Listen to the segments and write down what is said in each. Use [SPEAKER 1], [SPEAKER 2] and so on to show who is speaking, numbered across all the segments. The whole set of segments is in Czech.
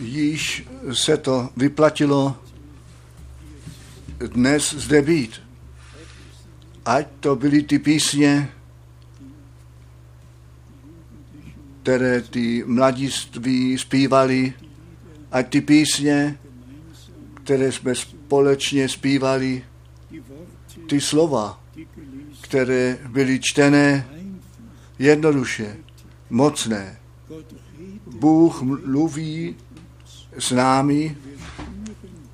[SPEAKER 1] již se to vyplatilo dnes zde být. Ať to byly ty písně, které ty mladiství zpívali, ať ty písně, které jsme společně zpívali, ty slova, které byly čtené jednoduše, mocné. Bůh mluví s námi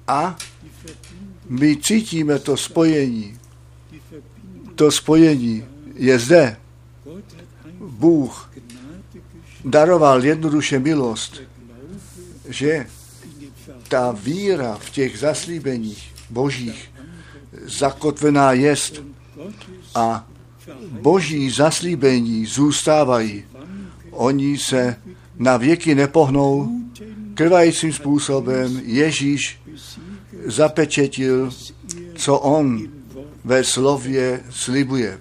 [SPEAKER 1] a my cítíme to spojení. To spojení je zde. Bůh daroval jednoduše milost, že ta víra v těch zaslíbeních božích zakotvená jest a boží zaslíbení zůstávají. Oni se na věky nepohnou. Krvajícím způsobem Ježíš zapečetil, co on ve slově slibuje.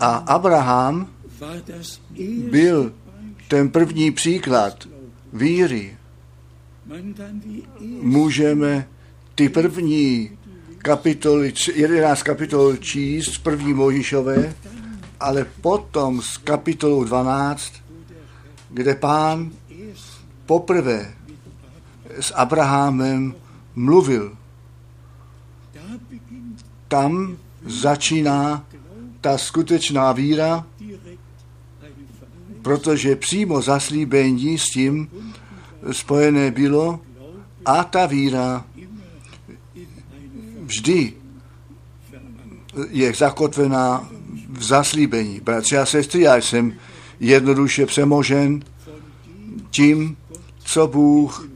[SPEAKER 1] A Abraham byl ten první příklad víry. Můžeme ty první kapitoly, 11 kapitol číst z první Možišové, ale potom z kapitolu 12, kde pán poprvé s Abrahamem mluvil. Tam začíná ta skutečná víra, protože přímo zaslíbení s tím spojené bylo a ta víra vždy je zakotvená v zaslíbení. Bratři a sestry, já jsem jednoduše přemožen tím, co Bůh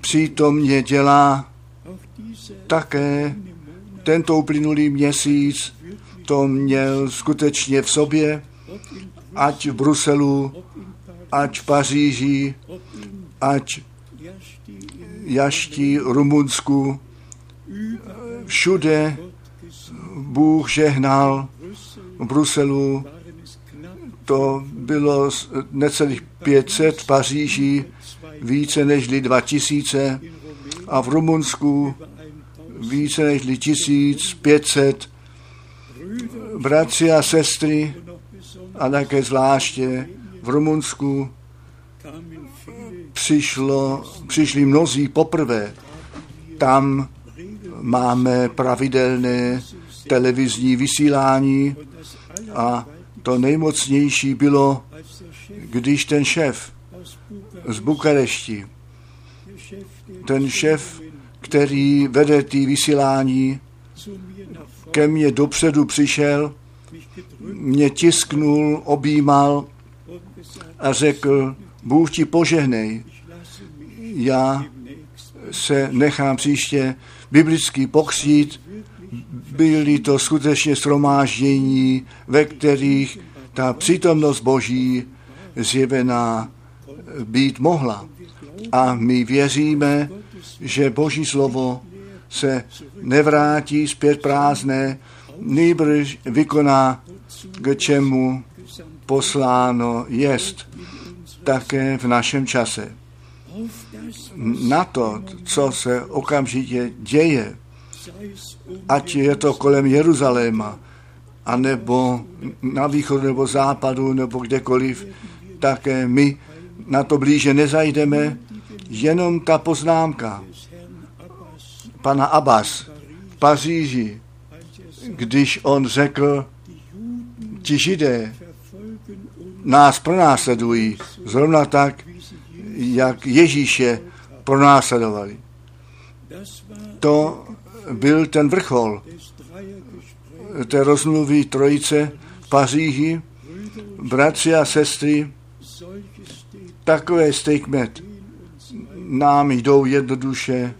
[SPEAKER 1] přítomně dělá. Také tento uplynulý měsíc to měl skutečně v sobě, ať v Bruselu, ať v Paříži, ať Jašti, Rumunsku, všude Bůh žehnal v Bruselu, to bylo necelých 500 v Paříži, více než 2000 a v Rumunsku více než 1500 bratři a sestry a také zvláště v Rumunsku přišlo, přišli mnozí poprvé. Tam máme pravidelné televizní vysílání a to nejmocnější bylo, když ten šéf z Bukarešti, ten šéf, který vede ty vysílání, ke mně dopředu přišel, mě tisknul, objímal a řekl, Bůh ti požehnej. Já se nechám příště biblicky pokřít. Byly to skutečně sromáždění, ve kterých ta přítomnost Boží zjevená být mohla. A my věříme, že Boží slovo se nevrátí zpět prázdné, nýbrž vykoná, k čemu posláno jest také v našem čase. Na to, co se okamžitě děje, ať je to kolem Jeruzaléma, anebo na východu nebo západu, nebo kdekoliv, také my na to blíže nezajdeme, jenom ta poznámka pana Abbas v Paříži, když on řekl, ti židé nás pronásledují zrovna tak, jak Ježíše pronásledovali. To byl ten vrchol té rozmluvy trojice v Paříži, bratři a sestry, takové statement nám jdou jednoduše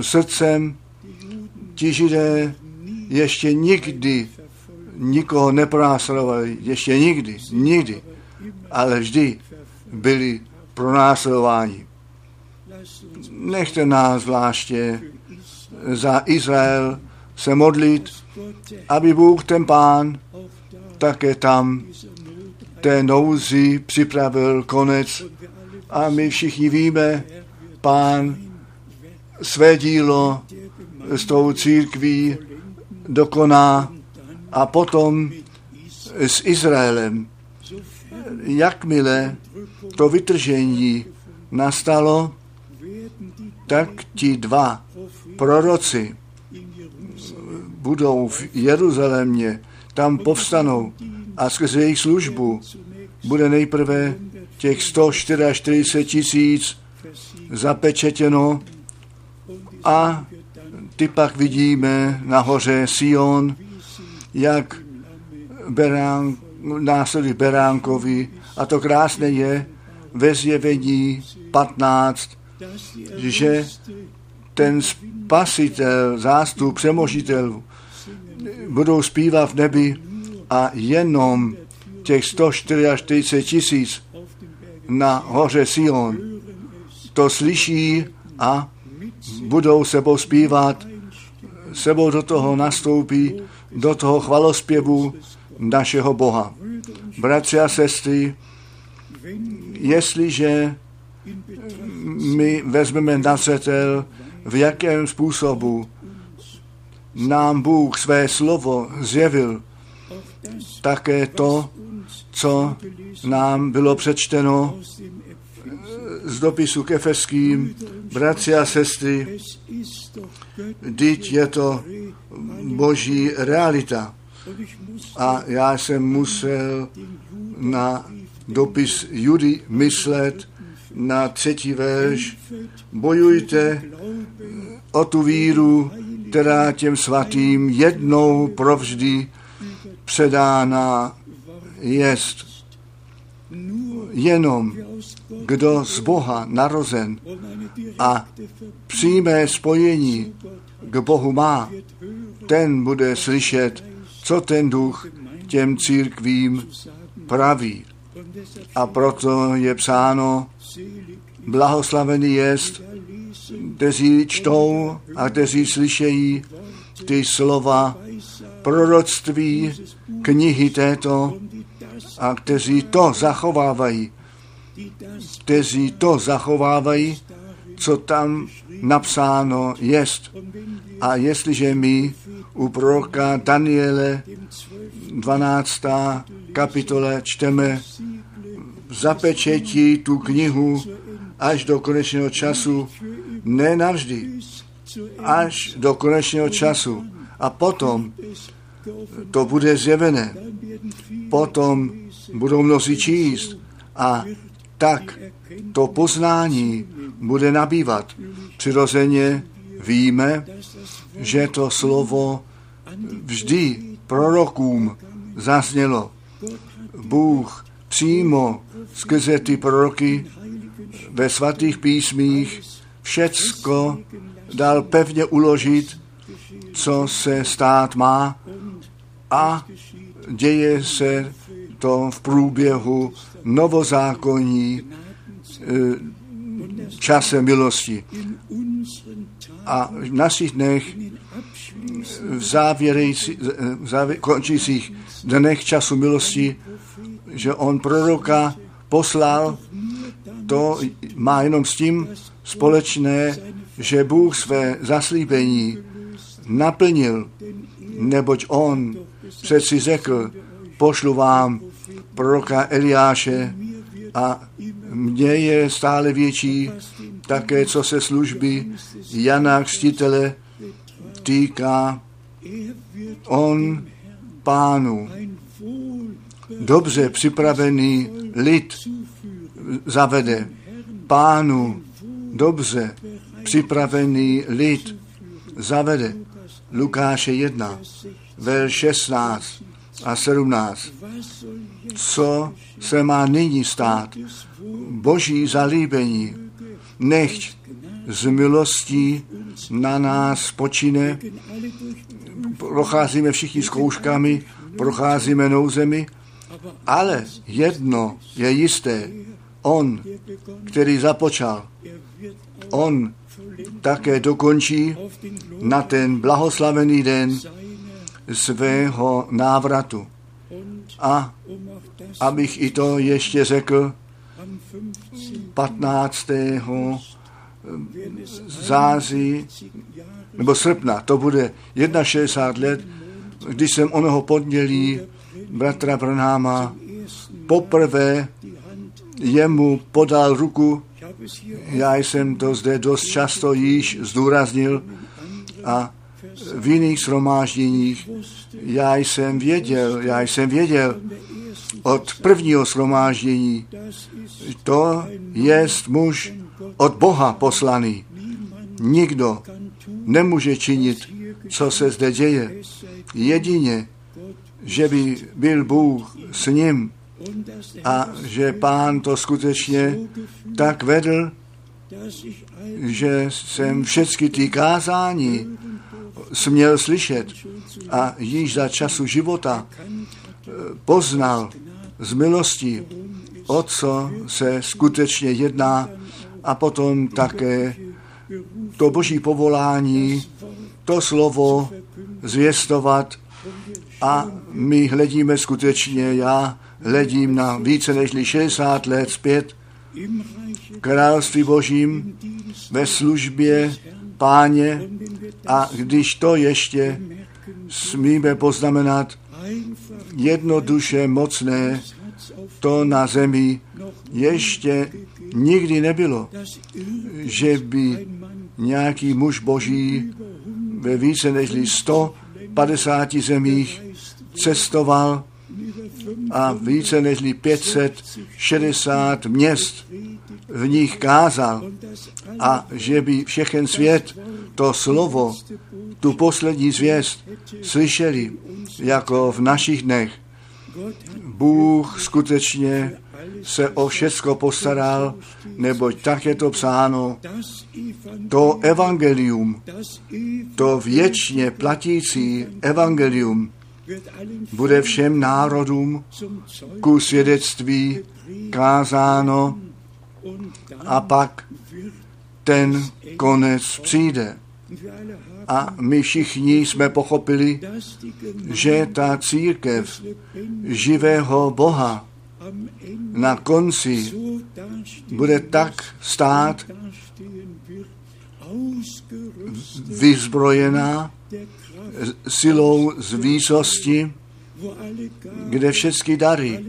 [SPEAKER 1] srdcem. Ti židé ještě nikdy nikoho nepronásledovali, ještě nikdy, nikdy, ale vždy byli pronásledováni. Nechte nás zvláště za Izrael se modlit, aby Bůh ten pán také tam té nouzi připravil konec A my všichni víme, pán své dílo s tou církví dokoná a potom s Izraelem. Jakmile to vytržení nastalo, tak ti dva proroci budou v Jeruzalémě, tam povstanou a skrze jejich službu bude nejprve těch 144 tisíc zapečetěno a ty pak vidíme nahoře Sion, jak berán, následují Beránkovi a to krásné je ve zjevení 15, že ten spasitel, zástup, přemožitel budou zpívat v nebi a jenom těch 144 tisíc na hoře Sion to slyší a budou sebou zpívat, sebou do toho nastoupí, do toho chvalospěvu našeho Boha. Bratři a sestry, jestliže my vezmeme na zřetel, v jakém způsobu nám Bůh své slovo zjevil, také to, co nám bylo přečteno z dopisu k Efeským, bratři a sestry, Teď je to boží realita. A já jsem musel na dopis Judy myslet na třetí verš. Bojujte o tu víru, která těm svatým jednou provždy předána jest. Jenom kdo z Boha narozen a přímé spojení k Bohu má, ten bude slyšet, co ten duch těm církvím praví. A proto je psáno, blahoslavený jest, kteří čtou a kteří slyšejí ty slova proroctví knihy této a kteří to zachovávají, kteří to zachovávají, co tam napsáno jest. A jestliže my u proroka Daniele 12. kapitole čteme zapečetí tu knihu až do konečného času, ne navždy, až do konečného času. A potom to bude zjevené. Potom budou mnozí číst a tak to poznání bude nabývat. Přirozeně víme, že to slovo vždy prorokům zaznělo. Bůh přímo skrze ty proroky ve svatých písmích všecko dal pevně uložit, co se stát má a děje se to v průběhu novozákonní e, čase milosti. A v našich dnech, v závěr, končících dnech času milosti, že on proroka poslal, to má jenom s tím společné, že Bůh své zaslíbení naplnil, neboť on přeci řekl, pošlu vám proroka Eliáše a mně je stále větší také, co se služby Jana Křtitele týká. On pánu dobře připravený lid zavede. Pánu dobře připravený lid zavede. Lukáše 1, verš 16 a 17. Co se má nyní stát? Boží zalíbení, nechť z milostí na nás počine. Procházíme všichni zkouškami, procházíme nouzemi, ale jedno je jisté. On, který započal, on také dokončí na ten blahoslavený den svého návratu. A abych i to ještě řekl, 15. září nebo srpna, to bude 61 let, když jsem onoho pondělí bratra Branháma poprvé jemu podal ruku. Já jsem to zde dost často již zdůraznil a v jiných shromážděních já jsem věděl, já jsem věděl od prvního shromáždění, to je muž od Boha poslaný. Nikdo nemůže činit, co se zde děje. Jedině, že by byl Bůh s ním a že pán to skutečně tak vedl, že jsem všechny ty kázání směl slyšet a již za času života eh, poznal z milosti, o co se skutečně jedná a potom také to boží povolání, to slovo zvěstovat. A my hledíme skutečně, já hledím na více než 60 let zpět. Království božím ve službě páně a když to ještě smíme poznamenat, jednoduše mocné, to na zemi ještě nikdy nebylo, že by nějaký muž boží ve více než 150 zemích cestoval a více než 560 měst v nich kázal a že by všechen svět to slovo, tu poslední zvěst slyšeli, jako v našich dnech. Bůh skutečně se o všecko postaral, neboť tak je to psáno. To evangelium, to věčně platící evangelium, bude všem národům ku svědectví kázáno a pak ten konec přijde. A my všichni jsme pochopili, že ta církev živého Boha na konci bude tak stát vyzbrojená silou z výsosti, kde všechny dary,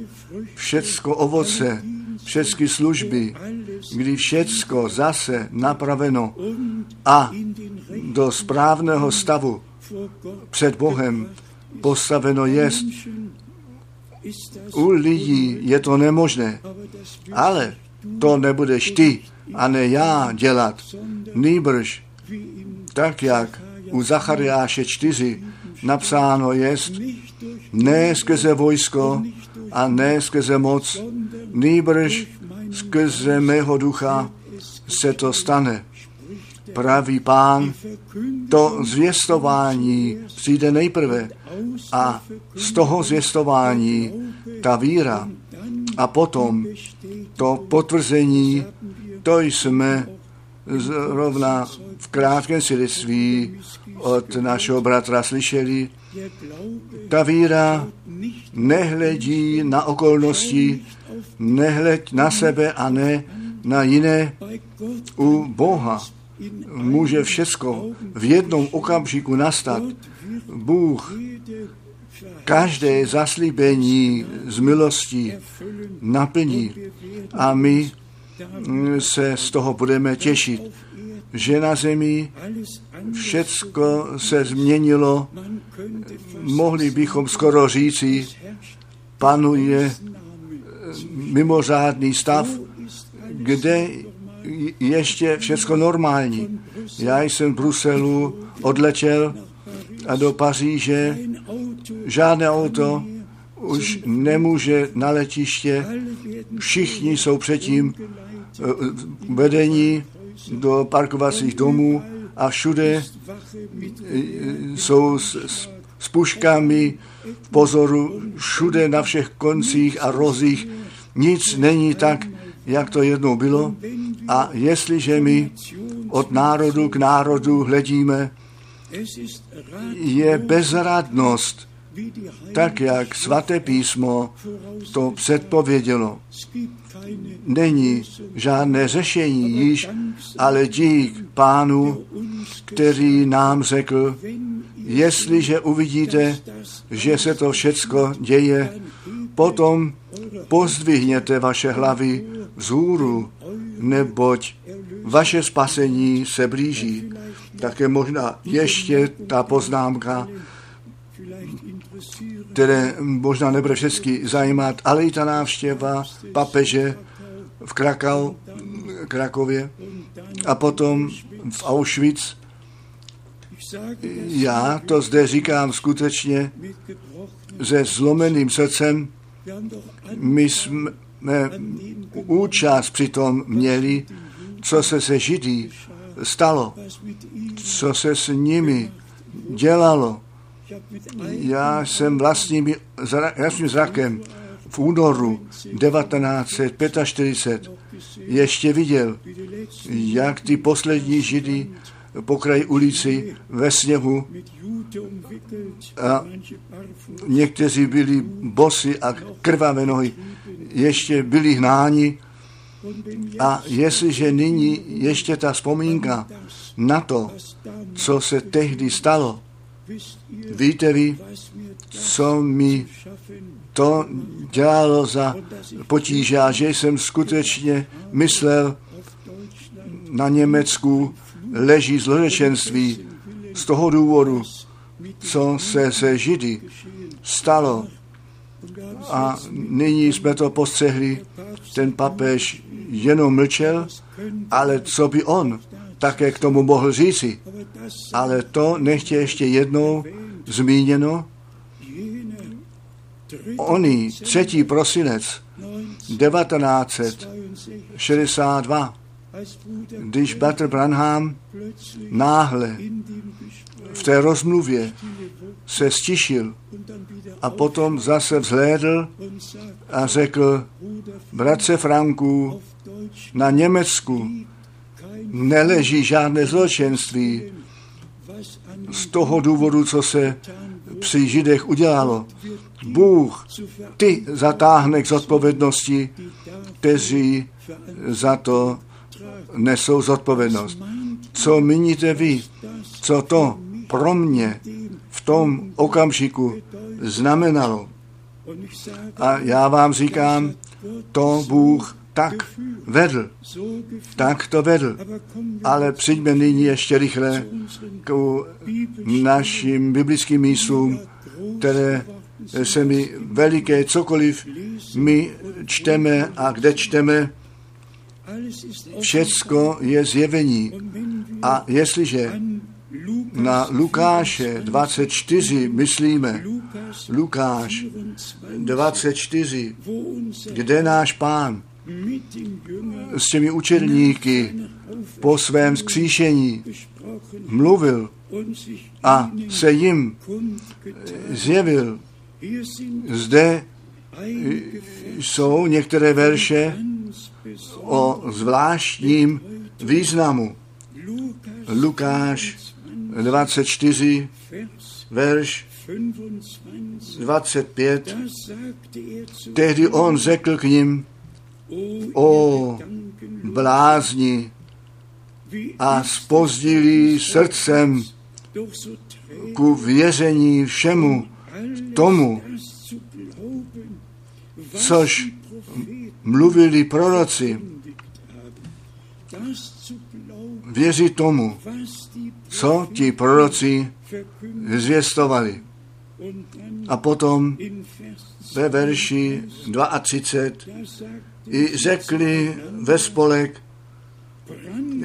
[SPEAKER 1] všecko ovoce, všechny služby, kdy všecko zase napraveno a do správného stavu před Bohem postaveno jest. U lidí je to nemožné, ale to nebudeš ty a ne já dělat. Nýbrž, tak jak u Zachariáše 4 napsáno jest, ne skrze vojsko a ne skrze moc, nýbrž skrze mého ducha se to stane. Pravý pán, to zvěstování přijde nejprve a z toho zvěstování ta víra a potom to potvrzení, to jsme zrovna v krátkém svědectví od našeho bratra slyšeli, ta víra nehledí na okolnosti, nehleď na sebe a ne na jiné. U Boha může všecko v jednom okamžiku nastat. Bůh každé zaslíbení z milostí naplní a my se z toho budeme těšit, že na zemi všecko se změnilo, mohli bychom skoro říci, panuje mimořádný stav, kde ještě všecko normální. Já jsem v Bruselu odletěl a do Paříže. Žádné auto už nemůže na letiště, všichni jsou předtím eh, vedení do parkovacích domů a všude eh, jsou s, s, s puškami v pozoru, všude na všech koncích a rozích. Nic není tak, jak to jednou bylo. A jestliže my od národu k národu hledíme, je bezradnost tak jak svaté písmo to předpovědělo. Není žádné řešení již, ale dík pánu, který nám řekl, jestliže uvidíte, že se to všecko děje, potom pozdvihněte vaše hlavy vzhůru, neboť vaše spasení se blíží. Také možná ještě ta poznámka, které možná nebude všechny zajímat, ale i ta návštěva papeže v Krakau, Krakově a potom v Auschwitz. Já to zde říkám skutečně se zlomeným srdcem. My jsme účast přitom měli, co se se Židí stalo, co se s nimi dělalo. Já jsem vlastním, vlastním zrakem v únoru 1945 ještě viděl, jak ty poslední židy po kraji ulici ve sněhu a někteří byli bosy a krvavé nohy, ještě byli hnáni. A jestliže nyní ještě ta vzpomínka na to, co se tehdy stalo, víte vy, co mi to dělalo za potíže a že jsem skutečně myslel na Německu leží zlořečenství z toho důvodu, co se se Židy stalo. A nyní jsme to postřehli, ten papež jenom mlčel, ale co by on také k tomu mohl říci. Ale to nechtě ještě jednou zmíněno. Oni 3. prosinec 1962, když Bater Branham náhle v té rozmluvě se stišil a potom zase vzhlédl a řekl, bratře Franku, na Německu neleží žádné zločenství z toho důvodu, co se při Židech udělalo. Bůh ty zatáhne k zodpovědnosti, kteří za to nesou zodpovědnost. Co míníte vy? Co to pro mě v tom okamžiku znamenalo? A já vám říkám, to Bůh tak vedl, tak to vedl. Ale přijďme nyní ještě rychle k našim biblickým místům, které se mi veliké cokoliv my čteme a kde čteme, všecko je zjevení. A jestliže na Lukáše 24 myslíme, Lukáš 24, kde náš pán s těmi učedníky po svém zkříšení mluvil a se jim zjevil. Zde jsou některé verše o zvláštním významu. Lukáš 24, verš 25. Tehdy on řekl k ním, o blázni a spozdili srdcem ku věření všemu tomu, což mluvili proroci, věří tomu, co ti proroci zvěstovali. A potom ve verši 32 i řekli ve spolek,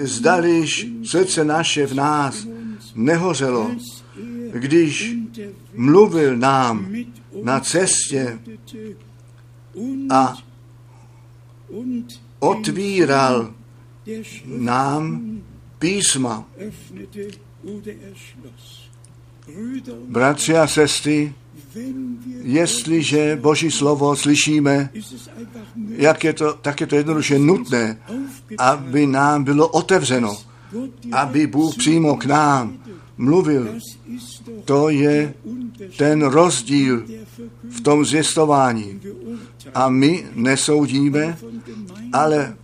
[SPEAKER 1] zdališ srdce naše v nás nehořelo, když mluvil nám na cestě a otvíral nám písma. Bratři a sestry, jestliže Boží slovo slyšíme, jak je to, tak je to jednoduše nutné, aby nám bylo otevřeno, aby Bůh přímo k nám mluvil. To je ten rozdíl v tom zvěstování. A my nesoudíme, ale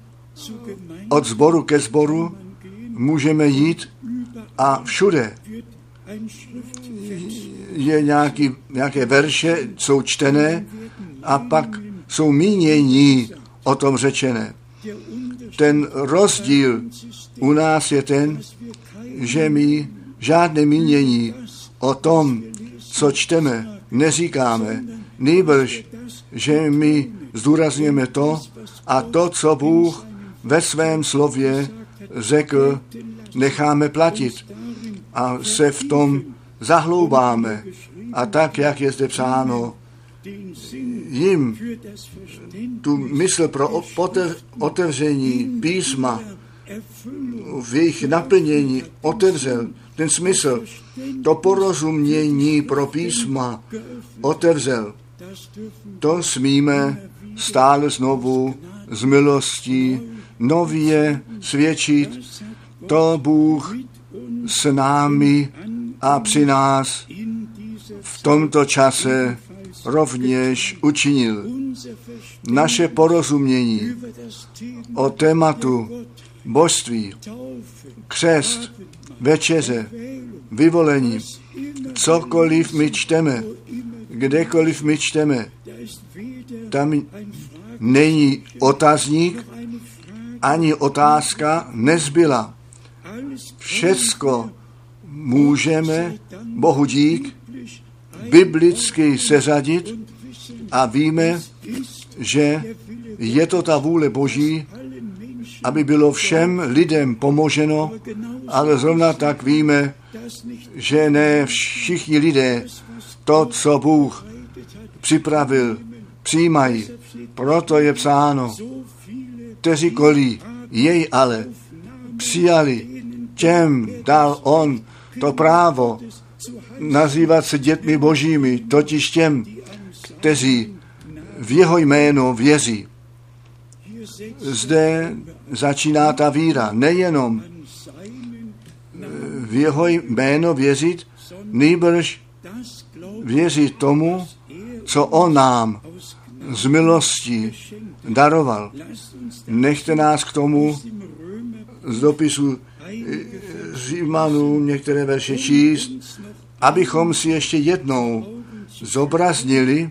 [SPEAKER 1] od zboru ke zboru můžeme jít a všude je nějaký, nějaké verše, jsou čtené a pak jsou mínění o tom řečené. Ten rozdíl u nás je ten, že my žádné mínění o tom, co čteme, neříkáme, nejbrž, že my zdůrazňujeme to a to, co Bůh ve svém slově řekl, necháme platit a se v tom zahloubáme. A tak, jak je zde psáno, jim tu mysl pro otevření písma v jejich naplnění otevřel, ten smysl, to porozumění pro písma otevřel. To smíme stále znovu z milostí nově svědčit. To Bůh s námi a při nás v tomto čase rovněž učinil. Naše porozumění o tématu božství, křest, večeře, vyvolení, cokoliv my čteme, kdekoliv my čteme, tam není otazník, ani otázka nezbyla. Všecko můžeme, Bohu dík, biblicky seřadit a víme, že je to ta vůle Boží, aby bylo všem lidem pomoženo, ale zrovna tak víme, že ne všichni lidé to, co Bůh připravil, přijímají. Proto je psáno, kteří kolí jej ale přijali, těm dal on to právo nazývat se dětmi božími, totiž těm, kteří v jeho jméno věří. Zde začíná ta víra. Nejenom v jeho jméno věřit, nejbrž věřit tomu, co on nám z milosti daroval. Nechte nás k tomu z dopisu Římanů některé verše číst, abychom si ještě jednou zobraznili,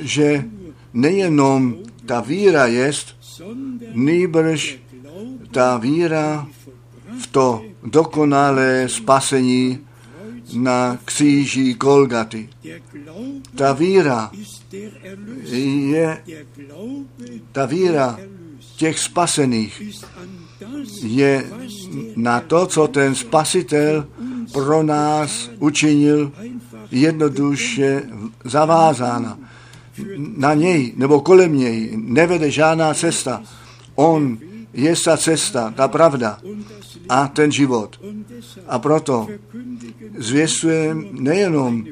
[SPEAKER 1] že nejenom ta víra jest, nýbrž ta víra v to dokonalé spasení na kříži Golgaty. Ta víra je ta víra těch spasených je na to, co ten spasitel pro nás učinil, jednoduše zavázána. Na něj nebo kolem něj nevede žádná cesta. On je ta cesta, ta pravda a ten život. A proto zvěstujeme nejenom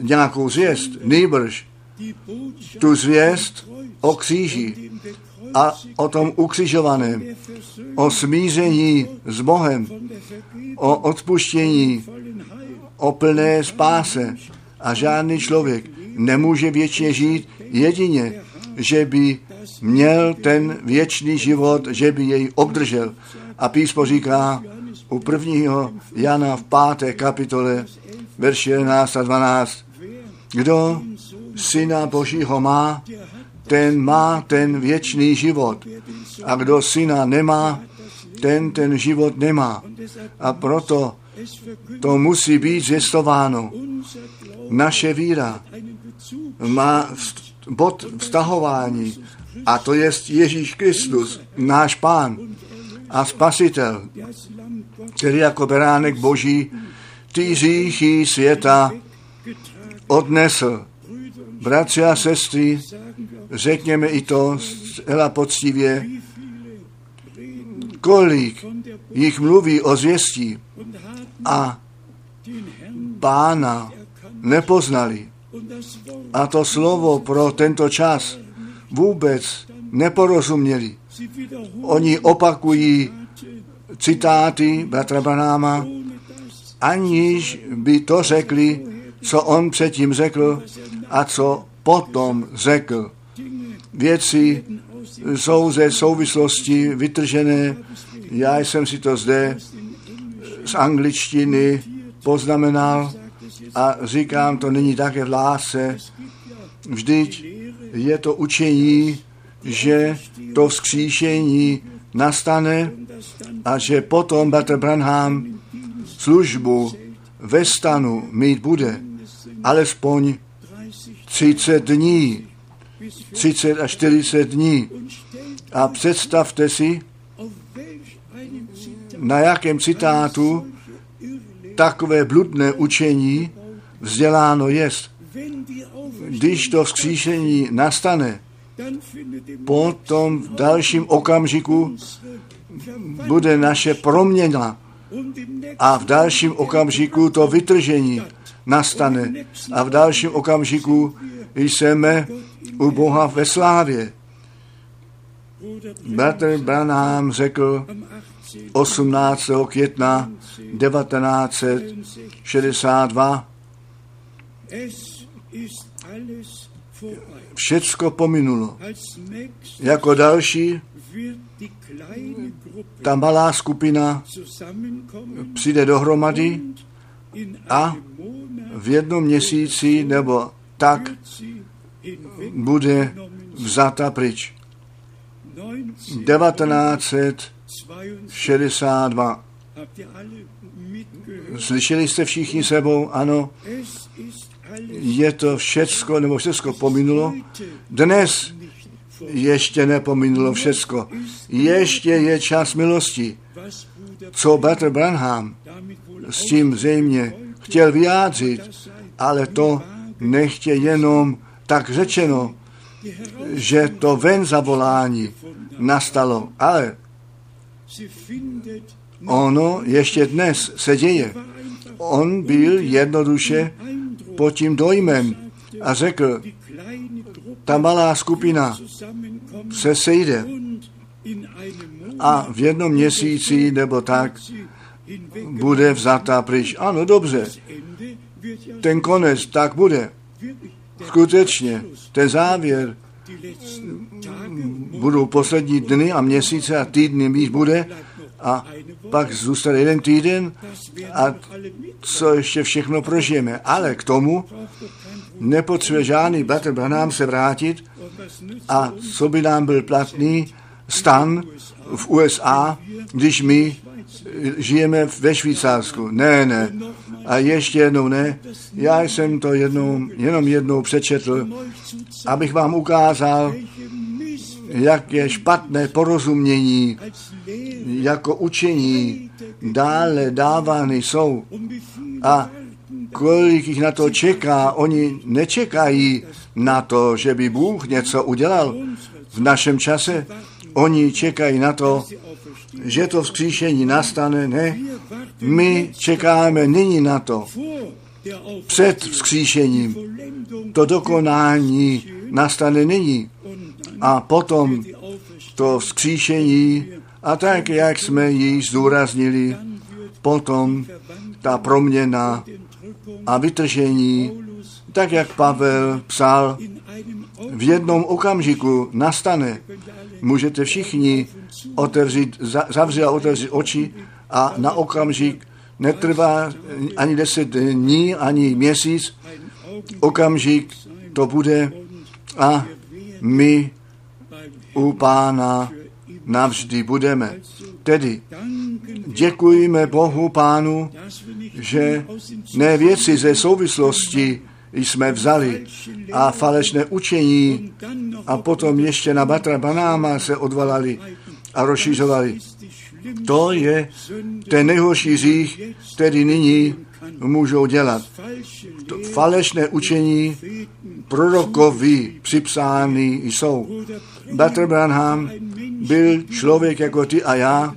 [SPEAKER 1] nějakou zvěst, nejbrž tu zvěst o kříži a o tom ukřižovaném, o smíření s Bohem, o odpuštění, o plné spáse. A žádný člověk nemůže věčně žít jedině, že by měl ten věčný život, že by jej obdržel. A písmo říká u prvního Jana v páté kapitole, verš 11 a 12, kdo syna Božího má, ten má ten věčný život. A kdo syna nemá, ten ten život nemá. A proto to musí být zjistováno. Naše víra má bod vztahování a to je Ježíš Kristus, náš pán a spasitel, který jako beránek boží ty říchy světa odnesl. Bratři a sestry, řekněme i to zcela poctivě, kolik jich mluví o zvěstí a pána nepoznali. A to slovo pro tento čas vůbec neporozuměli. Oni opakují citáty bratra Branáma, aniž by to řekli, co on předtím řekl a co potom řekl. Věci jsou ze souvislosti vytržené. Já jsem si to zde z angličtiny poznamenal a říkám, to není také v lásce. Vždyť je to učení, že to vzkříšení nastane a že potom Bratr Branham službu ve stanu mít bude alespoň 30 dní, 30 až 40 dní. A představte si, na jakém citátu takové bludné učení vzděláno jest. Když to vzkříšení nastane, potom v dalším okamžiku bude naše proměna a v dalším okamžiku to vytržení nastane a v dalším okamžiku jsme u Boha ve slávě. Bratr Branham řekl 18. května 1962, všecko pominulo. Jako další ta malá skupina přijde dohromady a v jednom měsíci nebo tak bude vzata pryč. 1962. Slyšeli jste všichni sebou? Ano. Je to všecko, nebo všecko pominulo. Dnes ještě nepominulo všecko. Ještě je čas milosti. Co Bratr Branham s tím zřejmě chtěl vyjádřit, ale to nechtě jenom tak řečeno, že to ven zavolání nastalo, ale ono ještě dnes se děje. On byl jednoduše pod tím dojmem a řekl, ta malá skupina se sejde a v jednom měsíci nebo tak bude vzata pryč. Ano, dobře, ten konec tak bude. Skutečně, ten závěr budou poslední dny a měsíce a týdny mít bude a pak zůstane jeden týden a co ještě všechno prožijeme. Ale k tomu nepotřebuje žádný bratr Branham se vrátit a co by nám byl platný stan v USA, když my žijeme ve Švýcarsku. Ne, ne. A ještě jednou ne. Já jsem to jednou, jenom jednou přečetl, abych vám ukázal, jak je špatné porozumění jako učení dále dávány jsou. A kolik jich na to čeká, oni nečekají na to, že by Bůh něco udělal v našem čase. Oni čekají na to, že to vzkříšení nastane. Ne, my čekáme nyní na to. Před vzkříšením to dokonání nastane nyní. A potom to vzkříšení a tak, jak jsme ji zdůraznili, potom ta proměna a vytržení, tak jak Pavel psal, v jednom okamžiku nastane. Můžete všichni otevřít, zavřít a otevřít oči a na okamžik netrvá ani deset dní, ani měsíc, okamžik to bude a my u pána navždy budeme. Tedy děkujeme Bohu Pánu, že ne věci ze souvislosti jsme vzali a falešné učení a potom ještě na Batra Banáma se odvalali a rozšířovali. To je ten nejhorší řích, který nyní můžou dělat. To falešné učení prorokovi připsány jsou. Bratr Branham byl člověk jako ty a já,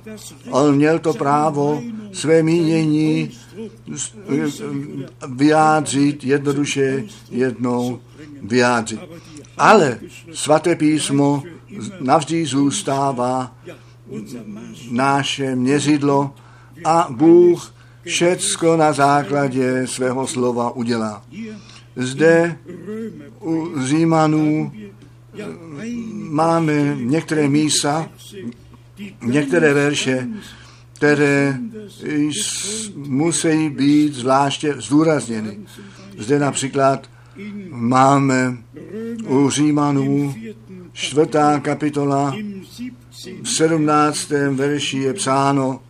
[SPEAKER 1] on měl to právo své mínění vyjádřit jednoduše jednou vyjádřit. Ale svaté písmo navždy zůstává naše měřidlo a Bůh všecko na základě svého slova udělá. Zde u Římanů máme některé místa, některé verše, které musí být zvláště zdůrazněny. Zde například máme u Římanů čtvrtá kapitola v 17. verši je psáno,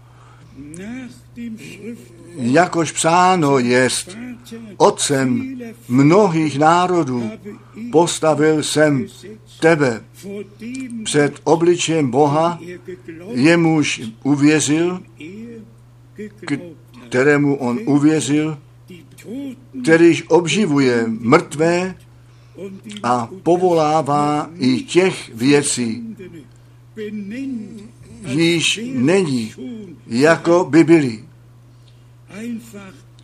[SPEAKER 1] jakož psáno jest, otcem mnohých národů postavil jsem tebe před obličem Boha, jemuž uvěřil, kterému on uvěřil, kterýž obživuje mrtvé a povolává i těch věcí, již není, jako by byly.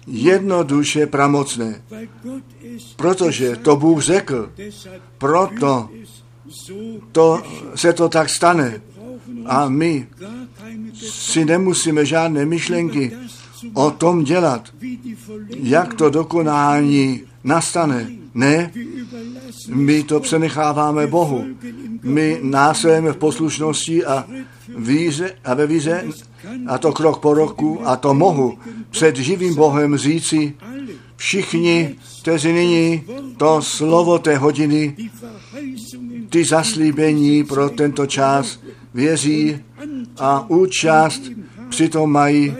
[SPEAKER 1] Jednoduše pramocné. Protože to Bůh řekl. Proto to, se to tak stane. A my si nemusíme žádné myšlenky o tom dělat, jak to dokonání nastane. Ne, my to přenecháváme Bohu. My následujeme v poslušnosti a, víře, a ve víře, a to krok po roku, a to mohu před živým Bohem říci, všichni, kteří nyní to slovo té hodiny, ty zaslíbení pro tento čas věří a účast přitom mají,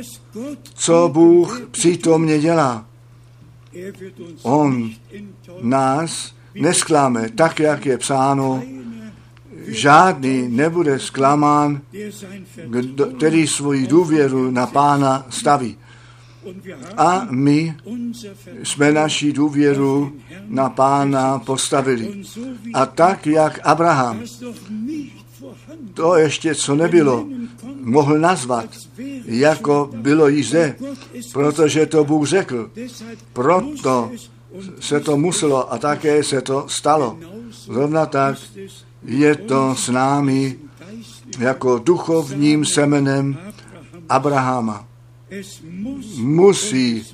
[SPEAKER 1] co Bůh přítomně dělá. On nás neskláme, tak jak je psáno, žádný nebude zklamán, kdo, který svoji důvěru na pána staví. A my jsme naši důvěru na pána postavili. A tak, jak Abraham, to ještě co nebylo, mohl nazvat, jako bylo již zde, protože to Bůh řekl. Proto se to muselo a také se to stalo. Zrovna tak je to s námi jako duchovním semenem Abrahama. Musí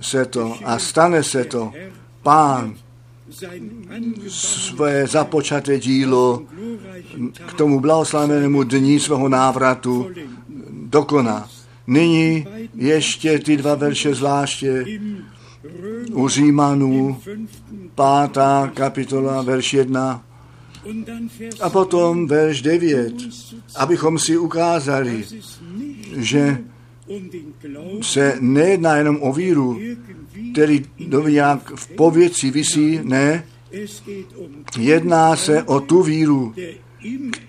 [SPEAKER 1] se to a stane se to. Pán své započaté dílo k tomu blahoslavenému dní svého návratu dokoná. Nyní ještě ty dva verše zvláště u Římanů, pátá kapitola, verš jedna. A potom verš 9, abychom si ukázali, že se nejedná jenom o víru, který jak v pověci visí, ne, jedná se o tu víru,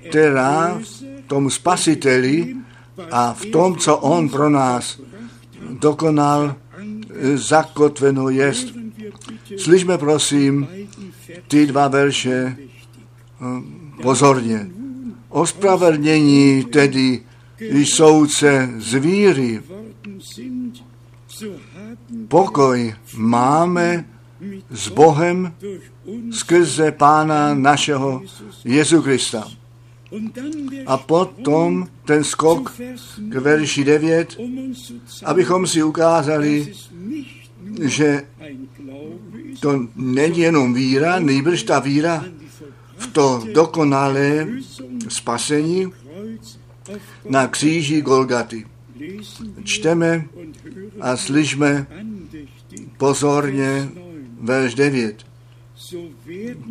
[SPEAKER 1] která v tom spasiteli a v tom, co on pro nás dokonal, zakotveno jest. Slyšme prosím ty dva verše pozorně. Ospravedlnění tedy soudce z víry. Pokoj máme s Bohem skrze Pána našeho Jezu Krista. A potom ten skok k verši 9, abychom si ukázali, že to není jenom víra, nejbrž ta víra v to dokonalé spasení na kříži Golgaty. Čteme a slyšme pozorně verš 9.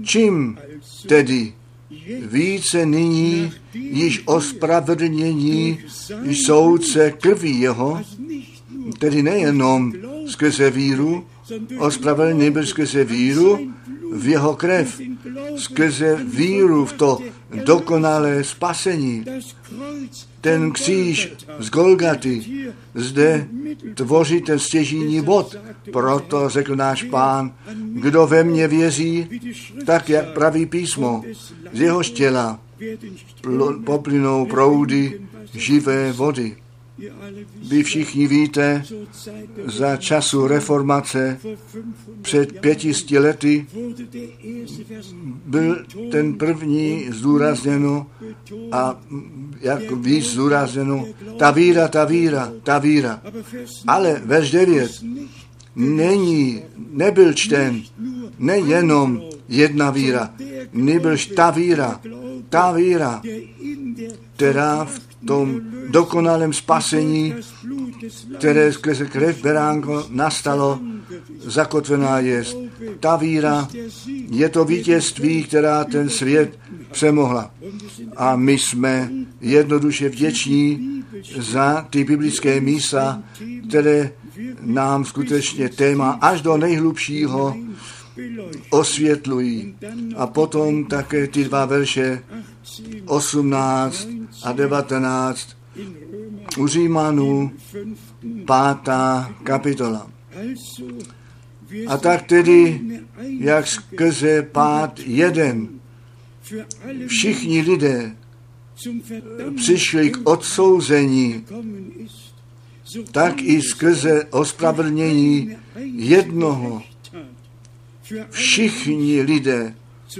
[SPEAKER 1] Čím tedy více nyní již ospravedlnění soudce krví jeho, tedy nejenom skrze víru, ospravedlnění byl skrze víru v jeho krev, skrze víru v to dokonalé spasení. Ten kříž z Golgaty zde tvoří ten stěžíní bod. Proto řekl náš pán, kdo ve mně věří, tak jak praví písmo, z jeho těla poplynou proudy živé vody. Vy všichni víte, za času reformace před pětisty lety byl ten první zdůrazněno a jak víc zdůrazněno, ta víra, ta víra, ta víra. Ale verš 9 není, nebyl čten nejenom jedna víra, nebyl ta víra, ta víra, která v tom dokonalém spasení, které skrze krev beránko nastalo, zakotvená je. Ta víra je to vítězství, která ten svět přemohla. A my jsme jednoduše vděční za ty biblické místa, které nám skutečně téma až do nejhlubšího osvětlují. A potom také ty dva verše 18 a 19 u Římanů pátá kapitola. A tak tedy, jak skrze pád jeden, všichni lidé přišli k odsouzení, tak i skrze ospravedlnění jednoho všichni lidé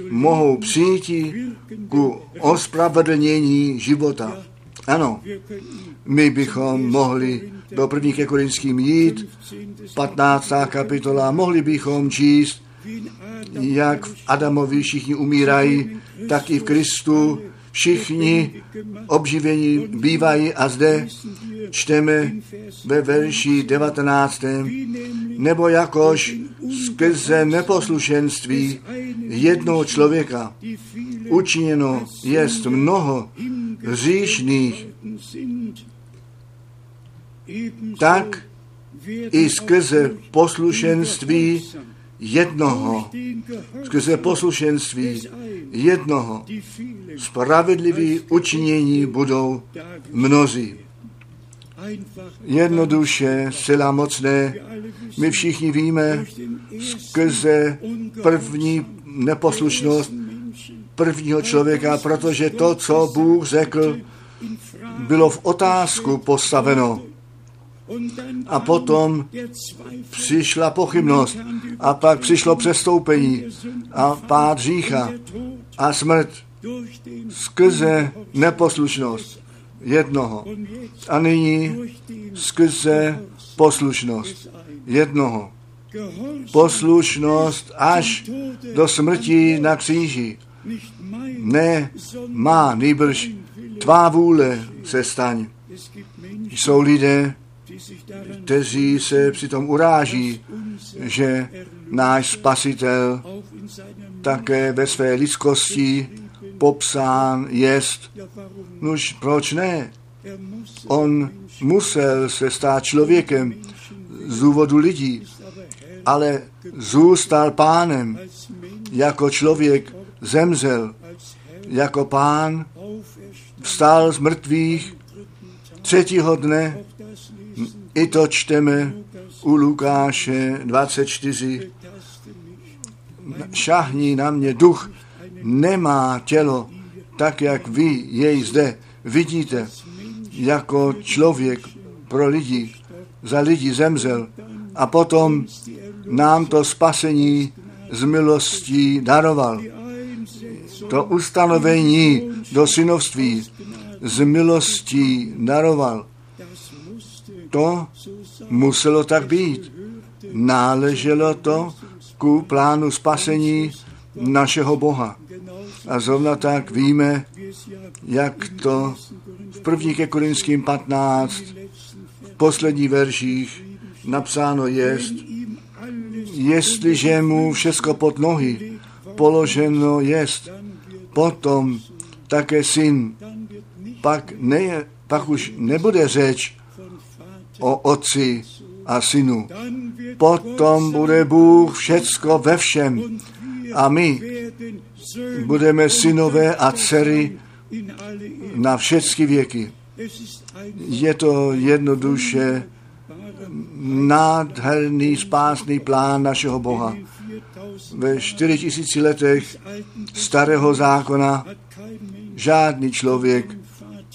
[SPEAKER 1] mohou přijít ku ospravedlnění života. Ano, my bychom mohli do první ke Korinským jít, 15. kapitola, mohli bychom číst, jak v Adamovi všichni umírají, tak i v Kristu všichni obživení bývají a zde čteme ve verši 19. Nebo jakož skrze neposlušenství jednoho člověka učiněno jest mnoho hříšných, tak i skrze poslušenství jednoho, skrze poslušenství jednoho, spravedliví učinění budou mnozí. Jednoduše, zcela mocné, my všichni víme, skrze první neposlušnost prvního člověka, protože to, co Bůh řekl, bylo v otázku postaveno. A potom přišla pochybnost a pak přišlo přestoupení a pád řícha a smrt skrze neposlušnost jednoho. A nyní skrze poslušnost jednoho. Poslušnost až do smrti na kříži. Ne má, nejbrž tvá vůle se staň. Jsou lidé, kteří se přitom uráží, že náš spasitel také ve své lidskosti popsán jest. Nož proč ne? On musel se stát člověkem z důvodu lidí, ale zůstal pánem. Jako člověk zemřel, jako pán vstal z mrtvých třetího dne. I to čteme u Lukáše 24. Šahní na mě duch, nemá tělo, tak jak vy jej zde vidíte, jako člověk pro lidi, za lidi zemřel a potom nám to spasení z milostí daroval. To ustanovení do synovství z milostí daroval. To muselo tak být. Náleželo to ku plánu spasení našeho Boha. A zrovna tak víme, jak to v první ke Korinským 15 v posledních verších napsáno jest, jestliže mu všecko pod nohy položeno jest, potom také syn, pak, ne, pak už nebude řeč o otci a synu. Potom bude Bůh všecko ve všem a my budeme synové a dcery na všechny věky. Je to jednoduše nádherný spásný plán našeho Boha. Ve čtyři tisíci letech starého zákona žádný člověk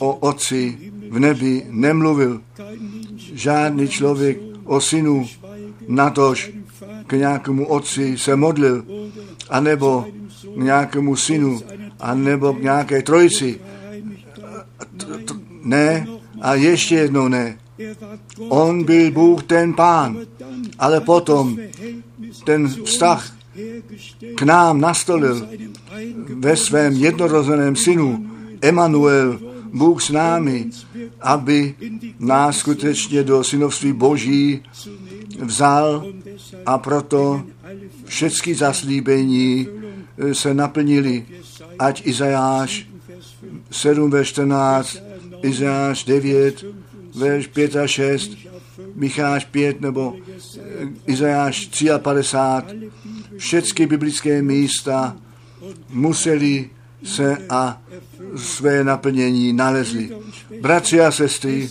[SPEAKER 1] o otci v nebi nemluvil. Žádný člověk o synu natož k nějakému otci se modlil, anebo k nějakému synu, anebo k nějaké trojici. Ne, a ještě jednou ne. On byl Bůh ten pán, ale potom ten vztah k nám nastolil ve svém jednorozeném synu Emanuel, Bůh s námi, aby nás skutečně do synovství Boží vzal a proto všechny zaslíbení se naplnili, ať Izajáš 7 ve 14, Izajáš 9, verš 5 a 6, Micháš 5 nebo Izajáš 53, všechny biblické místa museli se a své naplnění nalezli. Bratři a sestry,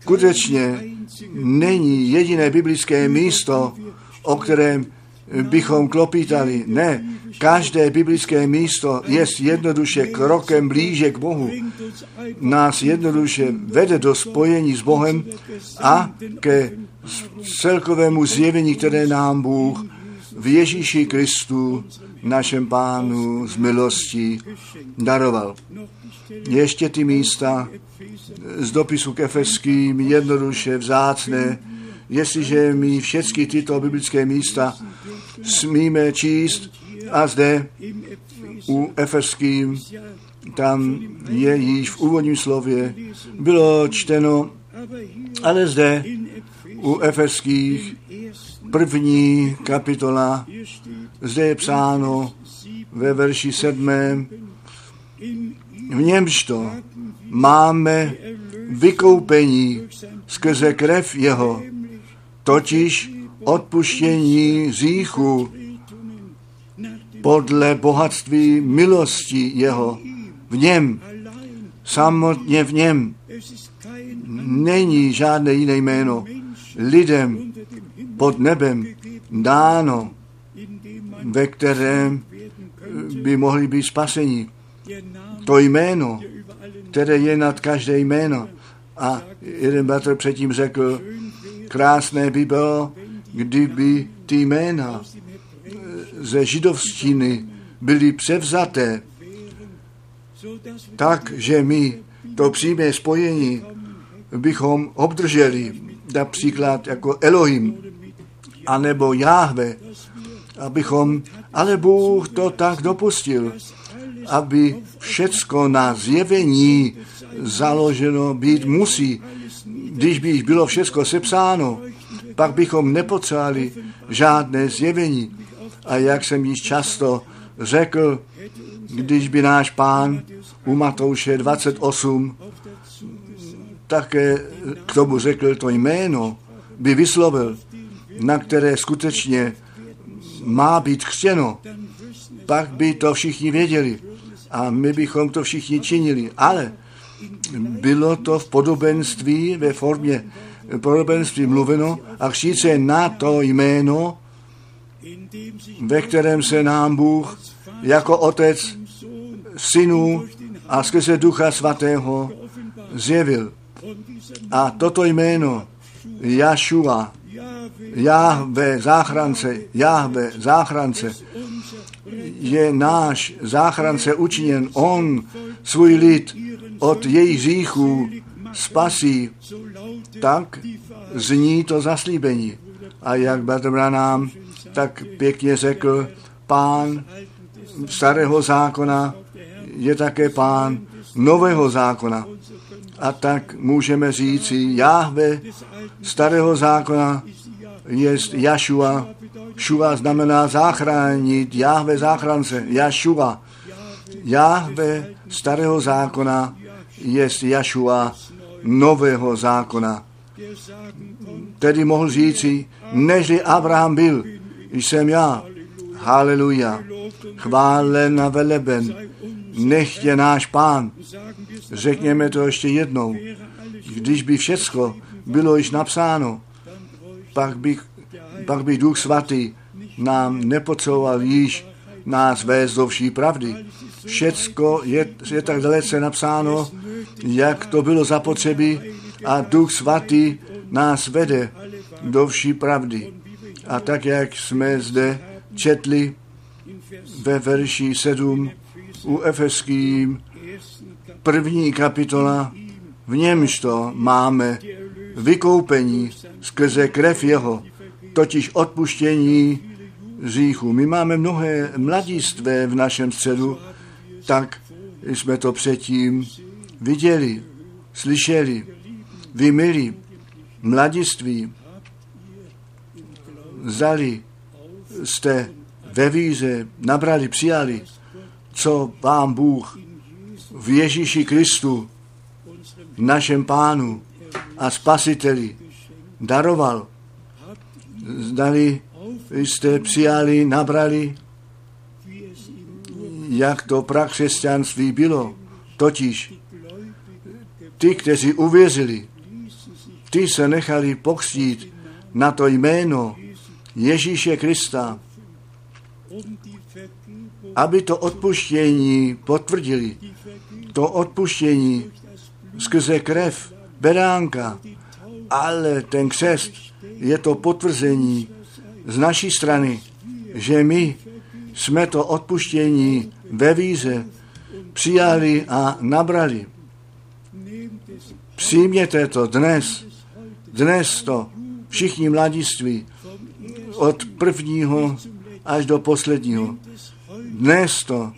[SPEAKER 1] skutečně není jediné biblické místo, o kterém bychom klopítali. Ne, každé biblické místo je jednoduše krokem blíže k Bohu. Nás jednoduše vede do spojení s Bohem a ke celkovému zjevení, které nám Bůh v Ježíši Kristu, našem pánu, z milostí daroval. Ještě ty místa z dopisu k Efeským jednoduše vzácné, jestliže my všechny tyto biblické místa smíme číst a zde u Efeským, tam je již v úvodním slově, bylo čteno, ale zde u Efeských první kapitola, zde je psáno ve verši sedmém, v němž to máme vykoupení skrze krev jeho, totiž odpuštění zíchu podle bohatství milosti jeho. V něm, samotně v něm, není žádné jiné jméno lidem pod nebem dáno, ve kterém by mohli být spasení. To jméno, které je nad každé jméno. A jeden bratr předtím řekl, krásné by bylo, kdyby ty jména ze židovštiny byly převzaté, tak, že my to přímé spojení bychom obdrželi, například jako Elohim, anebo Jáhve, abychom, ale Bůh to tak dopustil, aby všecko na zjevení založeno být musí. Když by jich bylo všecko sepsáno, pak bychom nepotřebovali žádné zjevení. A jak jsem již často řekl, když by náš pán u Matouše 28 také k tomu řekl to jméno, by vyslovil, na které skutečně má být křtěno, pak by to všichni věděli a my bychom to všichni činili. Ale bylo to v podobenství, ve formě podobenství mluveno a křtít se na to jméno, ve kterém se nám Bůh jako otec synů a skrze ducha svatého zjevil. A toto jméno Jašua, Jahve záchrance, Jahve záchrance, je náš záchrance učiněn. On svůj lid od jejich hříchů spasí, tak zní to zaslíbení. A jak Bratr nám tak pěkně řekl, pán starého zákona je také pán nového zákona. A tak můžeme říci, Jahve starého zákona je Jašua. Šua znamená zachránit, Jahve záchrance, Jašua. Jahve starého zákona je Jašua nového zákona. Tedy mohl říci, nežli Abraham byl, jsem já. Haleluja. Chválen a veleben. Nech je náš pán. Řekněme to ještě jednou. Když by všecko bylo již napsáno, pak by, pak by Duch Svatý nám nepotřeboval již nás vést do vší pravdy. Všecko je, je tak dalece napsáno, jak to bylo zapotřebí a Duch Svatý nás vede do vší pravdy. A tak, jak jsme zde četli ve verši 7 u Efeským, první kapitola, v němž to máme vykoupení skrze krev jeho, totiž odpuštění říchu. My máme mnohé mladistvé v našem středu, tak jsme to předtím viděli, slyšeli. Vy, milí, mladiství, vzali jste ve víře, nabrali, přijali, co vám Bůh v Ježíši Kristu, našem pánu a spasiteli, daroval. Zdali jste přijali, nabrali, jak to prakřesťanství bylo. Totiž ty, kteří uvěřili, ty se nechali pokřtít na to jméno Ježíše Krista, aby to odpuštění potvrdili. To odpuštění skrze krev beránka, ale ten křest je to potvrzení z naší strany, že my jsme to odpuštění ve víze přijali a nabrali. Přijměte to dnes, dnes to všichni mladiství, od prvního až do posledního. Dnes to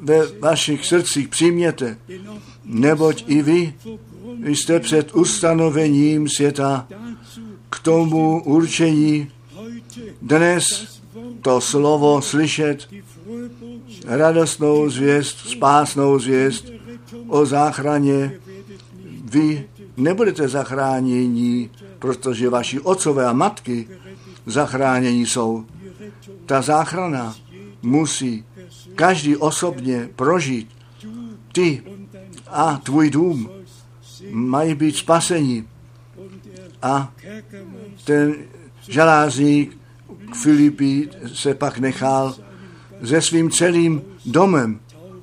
[SPEAKER 1] ve vašich srdcích přijměte, neboť i vy jste před ustanovením světa k tomu určení dnes to slovo slyšet, radostnou zvěst, spásnou zvěst o záchraně. Vy nebudete zachráněni, protože vaši otcové a matky zachráněni jsou. Ta záchrana musí každý osobně prožít. Ty a tvůj dům mají být spaseni. A ten žalázník Filipí se pak nechal se svým celým domem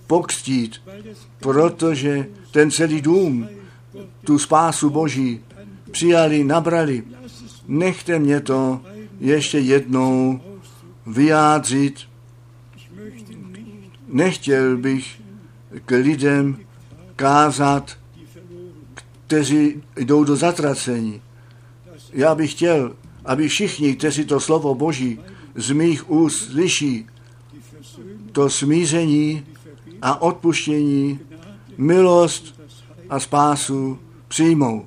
[SPEAKER 1] pokstít, protože ten celý dům tu spásu Boží přijali, nabrali. Nechte mě to ještě jednou vyjádřit. Nechtěl bych k lidem kázat, kteří jdou do zatracení. Já bych chtěl, aby všichni, kteří to slovo Boží z mých úst slyší, to smíření a odpuštění, milost a spásu přijmou.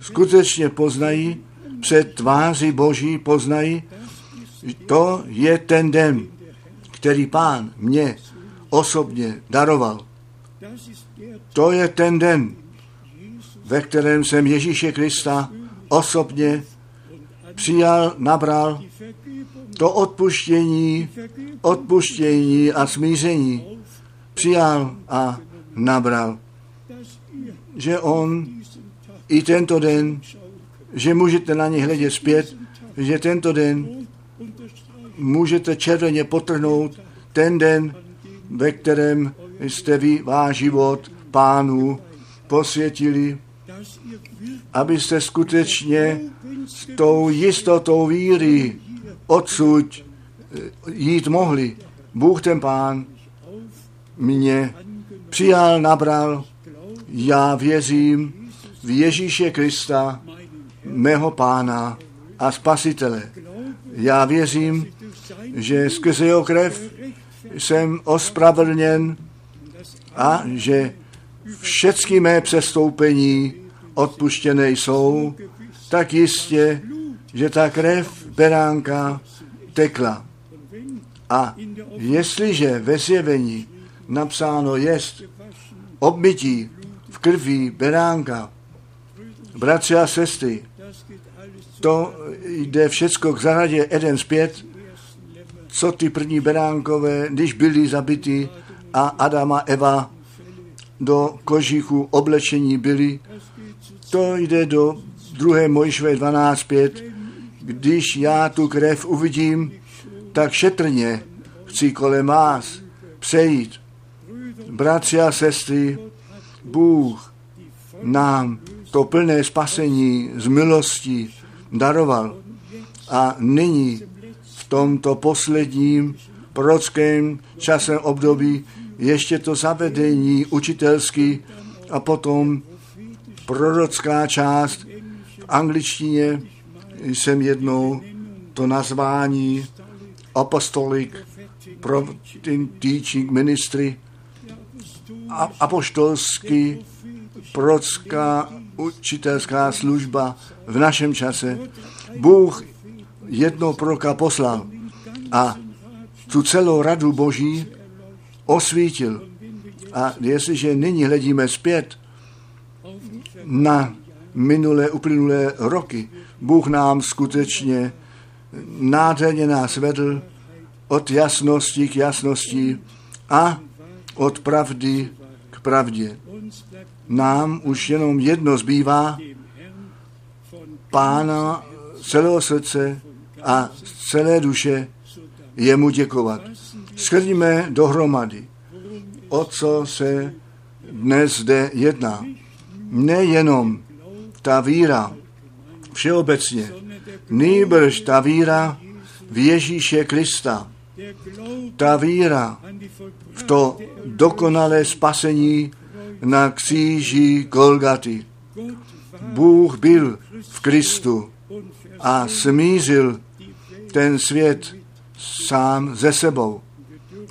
[SPEAKER 1] Skutečně poznají, před tváří Boží poznají, to je ten den, který pán mě osobně daroval. To je ten den, ve kterém jsem Ježíše Krista osobně přijal, nabral to odpuštění, odpuštění a smíření přijal a nabral. Že on i tento den, že můžete na ně hledět zpět, že tento den můžete červeně potrhnout ten den, ve kterém jste vy váš život pánu posvětili, abyste skutečně s tou jistotou víry odsud eh, jít mohli. Bůh ten pán mě přijal, nabral, já věřím v Ježíše Krista, mého pána a spasitele. Já věřím, že skrze jeho krev jsem ospravedlněn a že všechny mé přestoupení odpuštěné jsou, tak jistě, že ta krev beránka tekla. A jestliže ve zjevení napsáno jest obmytí v krví beránka, bratři a sestry, to jde všecko k zahradě Eden zpět, co ty první beránkové, když byli zabiti a Adama Eva do kožichu oblečení byli, to jde do 2. Mojžové 12.5. Když já tu krev uvidím, tak šetrně chci kolem vás přejít. Bratři a sestry, Bůh nám to plné spasení z milosti daroval. A nyní v tomto posledním prorockém časem období ještě to zavedení učitelský a potom prorocká část v angličtině jsem jednou to nazvání apostolic teaching ministry a, apoštolský prorocká učitelská služba v našem čase. Bůh jednou proroka poslal a tu celou radu Boží osvítil. A jestliže nyní hledíme zpět na minulé, uplynulé roky, Bůh nám skutečně nádherně nás vedl od jasnosti k jasnosti a od pravdy k pravdě. Nám už jenom jedno zbývá, pána celého srdce a celé duše jemu děkovat. Shrníme dohromady, o co se dnes zde jedná. Nejenom ta víra všeobecně, nýbrž ta víra v Ježíše Krista, ta víra v to dokonalé spasení na kříži Golgaty. Bůh byl v Kristu a smířil ten svět sám ze sebou.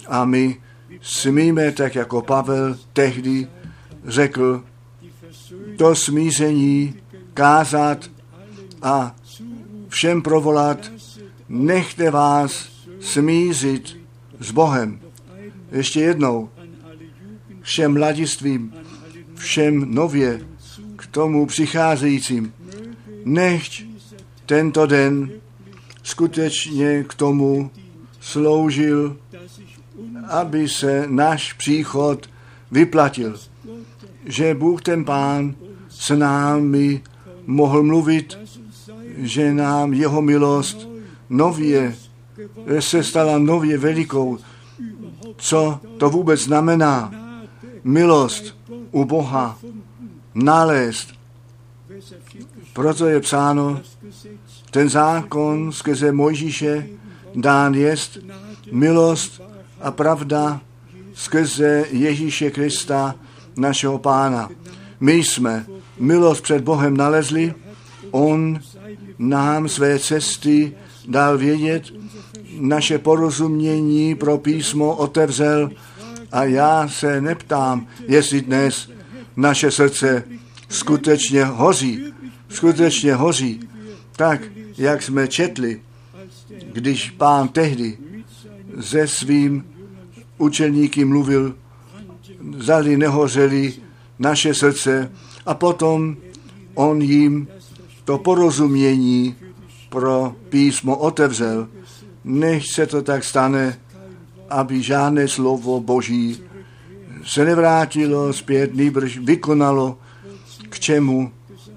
[SPEAKER 1] A my smíme, tak jako Pavel tehdy řekl, to smíření kázat a všem provolat, nechte vás smířit s Bohem. Ještě jednou, všem mladistvím, všem nově k tomu přicházejícím. Nechť tento den skutečně k tomu sloužil, aby se náš příchod vyplatil. Že Bůh ten Pán s námi mohl mluvit, že nám jeho milost nově se stala nově velikou. Co to vůbec znamená? Milost u Boha nalézt. Proto je psáno, ten zákon skrze Mojžíše dán jest milost a pravda skrze Ježíše Krista, našeho pána. My jsme milost před Bohem nalezli, On nám své cesty dal vědět, naše porozumění pro písmo otevřel a já se neptám, jestli dnes naše srdce skutečně hoří, skutečně hoří, tak, jak jsme četli, když pán tehdy se svým učeníky mluvil, zali nehořeli naše srdce a potom on jim to porozumění pro písmo otevřel. Nech se to tak stane, aby žádné slovo Boží se nevrátilo zpět, nýbrž vykonalo, k čemu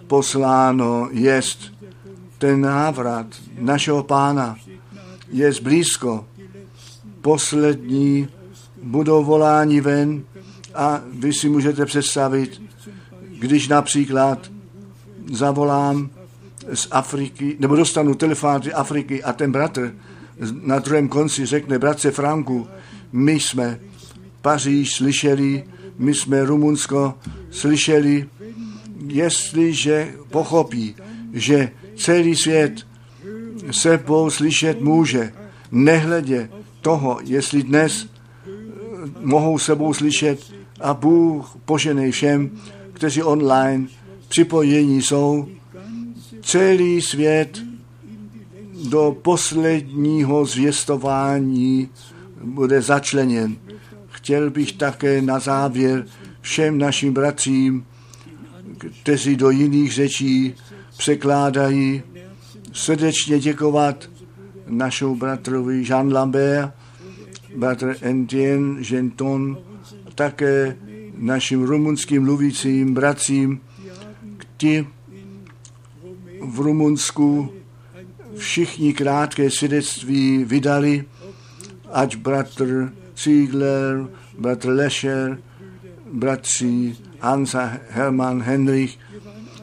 [SPEAKER 1] posláno jest. Ten návrat našeho pána je blízko. Poslední budou voláni ven a vy si můžete představit, když například zavolám z Afriky, nebo dostanu telefon z Afriky a ten bratr na druhém konci řekne, bratře Franku, my jsme Paříž slyšeli, my jsme Rumunsko slyšeli, jestliže pochopí, že celý svět sebou slyšet může, nehledě toho, jestli dnes mohou sebou slyšet a Bůh poženej všem, kteří online připojení jsou, celý svět do posledního zvěstování bude začleněn. Chtěl bych také na závěr všem našim bratřím, kteří do jiných řečí překládají, srdečně děkovat našemu bratrovi Jean Lambert, bratr Etienne Genton, také našim rumunským mluvícím bratřím, kteří v Rumunsku všichni krátké svědectví vydali ať bratr Ziegler, bratr Lescher, bratři Hansa, Hermann, Henrich,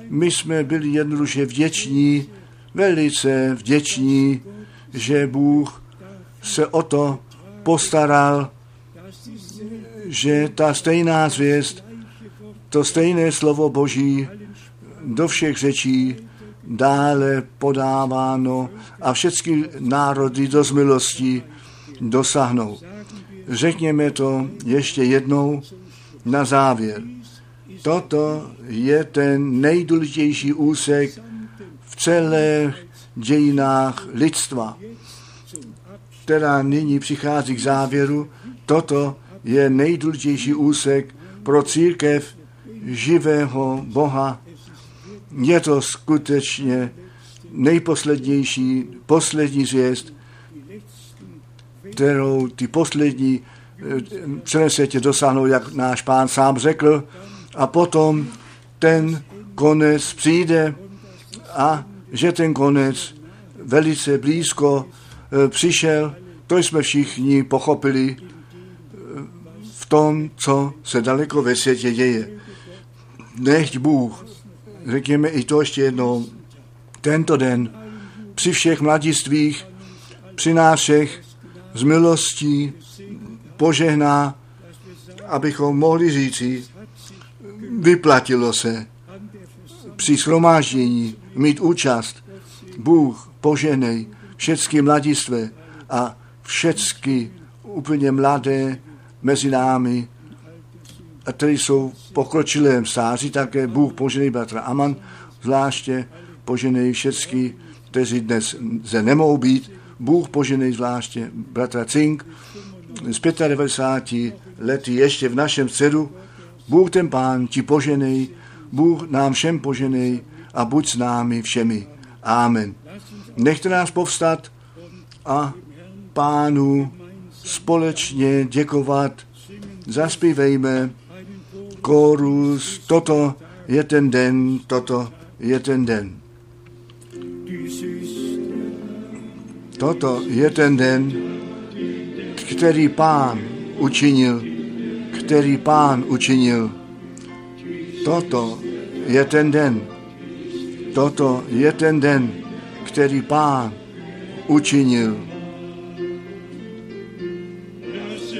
[SPEAKER 1] my jsme byli jednoduše vděční, velice vděční, že Bůh se o to postaral, že ta stejná zvěst, to stejné slovo Boží do všech řečí dále podáváno a všechny národy do milosti dosáhnou. Řekněme to ještě jednou na závěr. Toto je ten nejdůležitější úsek v celých dějinách lidstva, která nyní přichází k závěru. Toto je nejdůležitější úsek pro církev živého Boha. Je to skutečně nejposlednější, poslední zvěst, kterou ty poslední celém světě dosáhnou, jak náš pán sám řekl, a potom ten konec přijde a že ten konec velice blízko e, přišel, to jsme všichni pochopili tom, co se daleko ve světě děje. Nechť Bůh, řekněme i to ještě jednou, tento den při všech mladistvích, při nás všech z milostí požehná, abychom mohli říci, vyplatilo se při shromáždění mít účast. Bůh poženej všechny mladistvé a všechny úplně mladé mezi námi, a kteří jsou v pokročilém také Bůh poženej bratra Aman, zvláště poženej všechny, kteří dnes ze nemohou být, Bůh poženej zvláště bratra Cink, z 95 lety ještě v našem středu. Bůh ten pán ti poženej, Bůh nám všem poženej a buď s námi všemi. Amen. Nechte nás povstat a pánu společně děkovat. Zaspívejme kórus, toto je ten den, toto je ten den. Toto je ten den, který pán učinil, který pán učinil. Toto je ten den, toto je ten den, který pán učinil.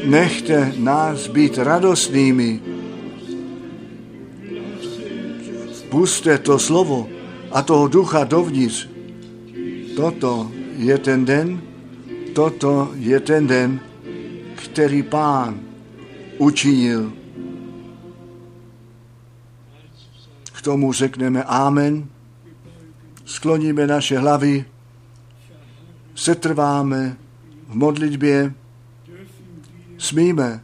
[SPEAKER 1] Nechte nás být radostnými. Puste to slovo a toho ducha dovnitř. Toto je ten den, toto je ten den, který pán učinil. K tomu řekneme Amen, skloníme naše hlavy, setrváme v modlitbě, smíme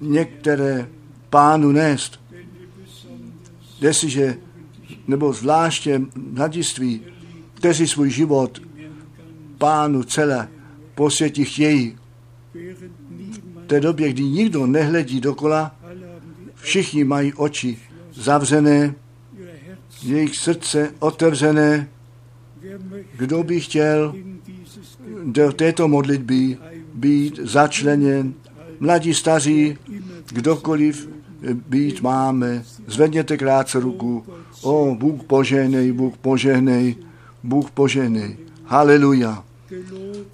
[SPEAKER 1] některé pánu nést. Jestliže, nebo zvláště mladiství, kteří svůj život pánu celé po světě chtějí, v té době, kdy nikdo nehledí dokola, všichni mají oči zavřené, jejich srdce otevřené. Kdo by chtěl do této modlitby být začleněn, mladí, staří, kdokoliv být máme, zvedněte krátce ruku. O, Bůh poženej, Bůh poženej, Bůh poženej. Haleluja.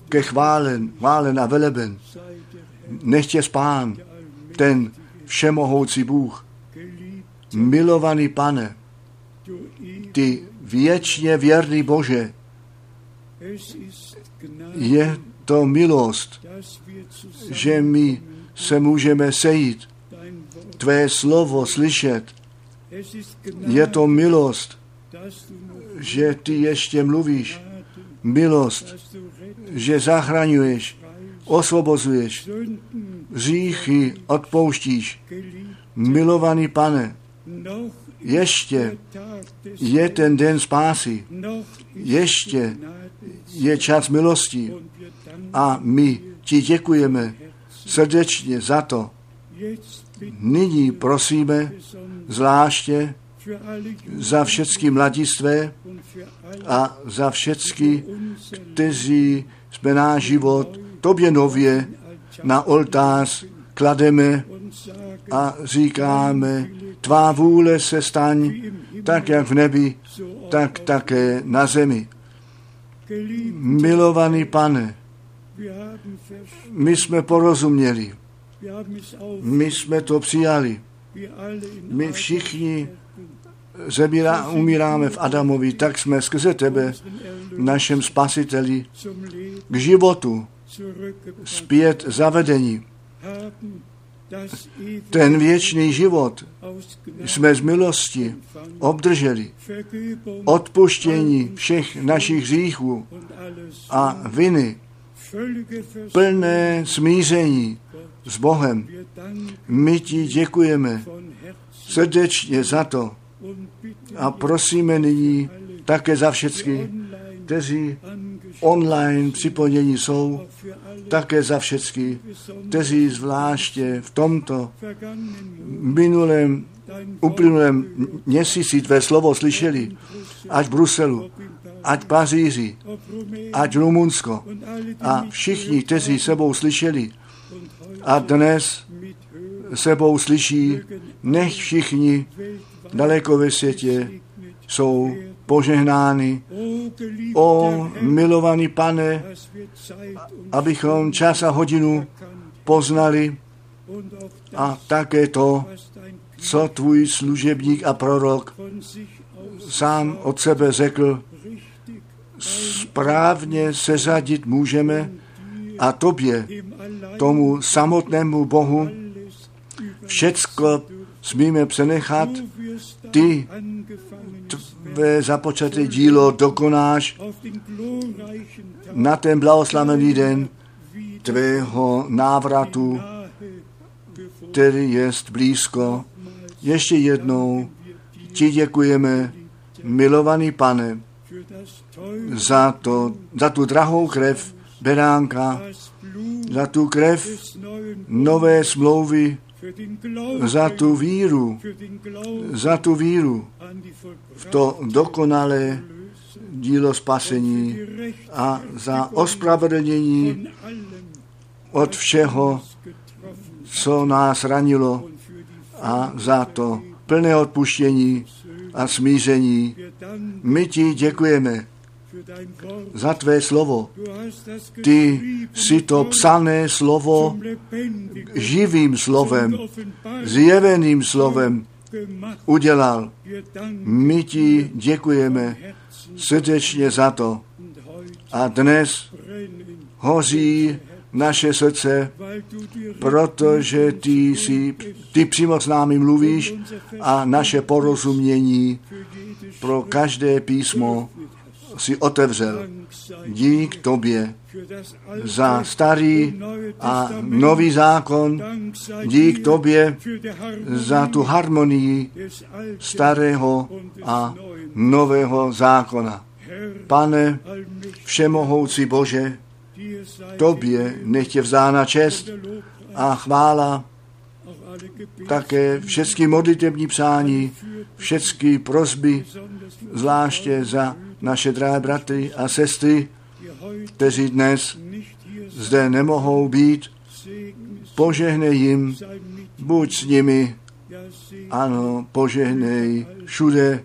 [SPEAKER 1] Ke chválen, chválen a veleben nechtěz pán, ten všemohoucí Bůh, milovaný pane, ty věčně věrný Bože, je to milost, že my se můžeme sejít, tvé slovo slyšet. Je to milost, že ty ještě mluvíš. Milost, že zachraňuješ osvobozuješ, říchy odpouštíš. Milovaný pane, ještě je ten den spásy, ještě je čas milosti a my ti děkujeme srdečně za to. Nyní prosíme zvláště za všechny mladistvé a za všechny, kteří jsme náš život tobě nově na oltář klademe a říkáme, tvá vůle se staň, tak jak v nebi, tak také na zemi. Milovaný pane, my jsme porozuměli, my jsme to přijali, my všichni zemírá, umíráme v Adamovi, tak jsme skrze tebe, našem spasiteli, k životu zpět zavedení. Ten věčný život jsme z milosti obdrželi. Odpuštění všech našich hříchů a viny, plné smíření s Bohem. My ti děkujeme srdečně za to a prosíme nyní také za všechny, kteří online připojení jsou, také za všechny, kteří zvláště v tomto minulém, uplynulém měsíci tvé slovo slyšeli, ať v Bruselu, ať Paříži, ať Rumunsko a všichni, kteří sebou slyšeli a dnes sebou slyší, nech všichni daleko ve světě jsou požehnány. O milovaný pane, abychom čas a hodinu poznali a také to, co tvůj služebník a prorok sám od sebe řekl, správně seřadit můžeme a tobě, tomu samotnému Bohu, všecko smíme přenechat, ty tvé započaté dílo dokonáš na ten blahoslavený den tvého návratu, který je blízko. Ještě jednou ti děkujeme, milovaný pane, za, to, za tu drahou krev beránka, za tu krev nové smlouvy, za tu víru, za tu víru v to dokonalé dílo spasení a za ospravedlnění od všeho, co nás ranilo a za to plné odpuštění a smíření. My ti děkujeme za tvé slovo. Ty si to psané slovo živým slovem, zjeveným slovem udělal. My ti děkujeme srdečně za to. A dnes hoří naše srdce, protože ty, si, ty přímo s námi mluvíš a naše porozumění pro každé písmo si otevřel. Dík tobě za starý a nový zákon, dík tobě za tu harmonii starého a nového zákona. Pane, všemohoucí Bože, tobě nechtě vzána čest a chvála, také všechny modlitební přání, všechny prozby, zvláště za naše drahé bratry a sestry, kteří dnes zde nemohou být, požehnej jim, buď s nimi, ano, požehnej všude,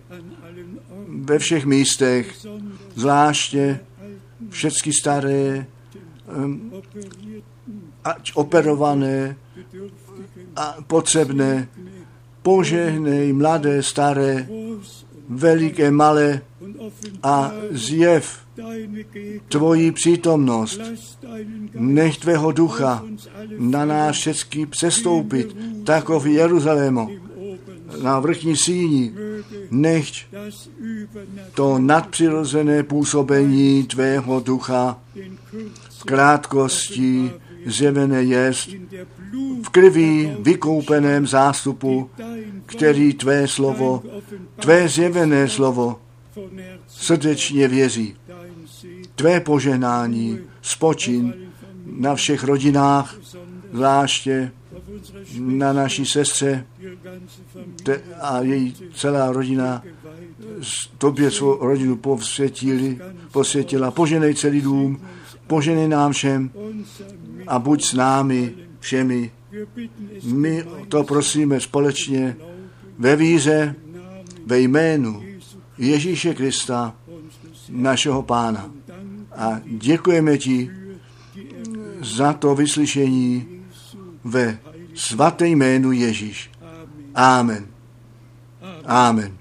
[SPEAKER 1] ve všech místech, zvláště všechny staré, ať operované a potřebné, požehnej mladé, staré, veliké, malé a zjev tvoji přítomnost. Nech tvého ducha na nás všechny přestoupit, tako v Jeruzalému, na vrchní síni, nech to nadpřirozené působení tvého ducha v krátkosti zjevené jest v krví vykoupeném zástupu, který tvé slovo, tvé zjevené slovo srdečně věří. Tvé poženání spočin na všech rodinách, zvláště na naší sestře te, a její celá rodina tobě svou rodinu posvětili, posvětila. Poženej celý dům Poženej nám všem a buď s námi všemi. My to prosíme společně ve víře, ve jménu Ježíše Krista, našeho pána. A děkujeme ti za to vyslyšení ve svaté jménu Ježíš. Amen. Amen.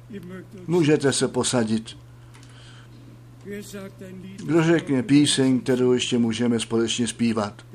[SPEAKER 1] Můžete se posadit. Kdo řekne píseň, kterou ještě můžeme společně zpívat?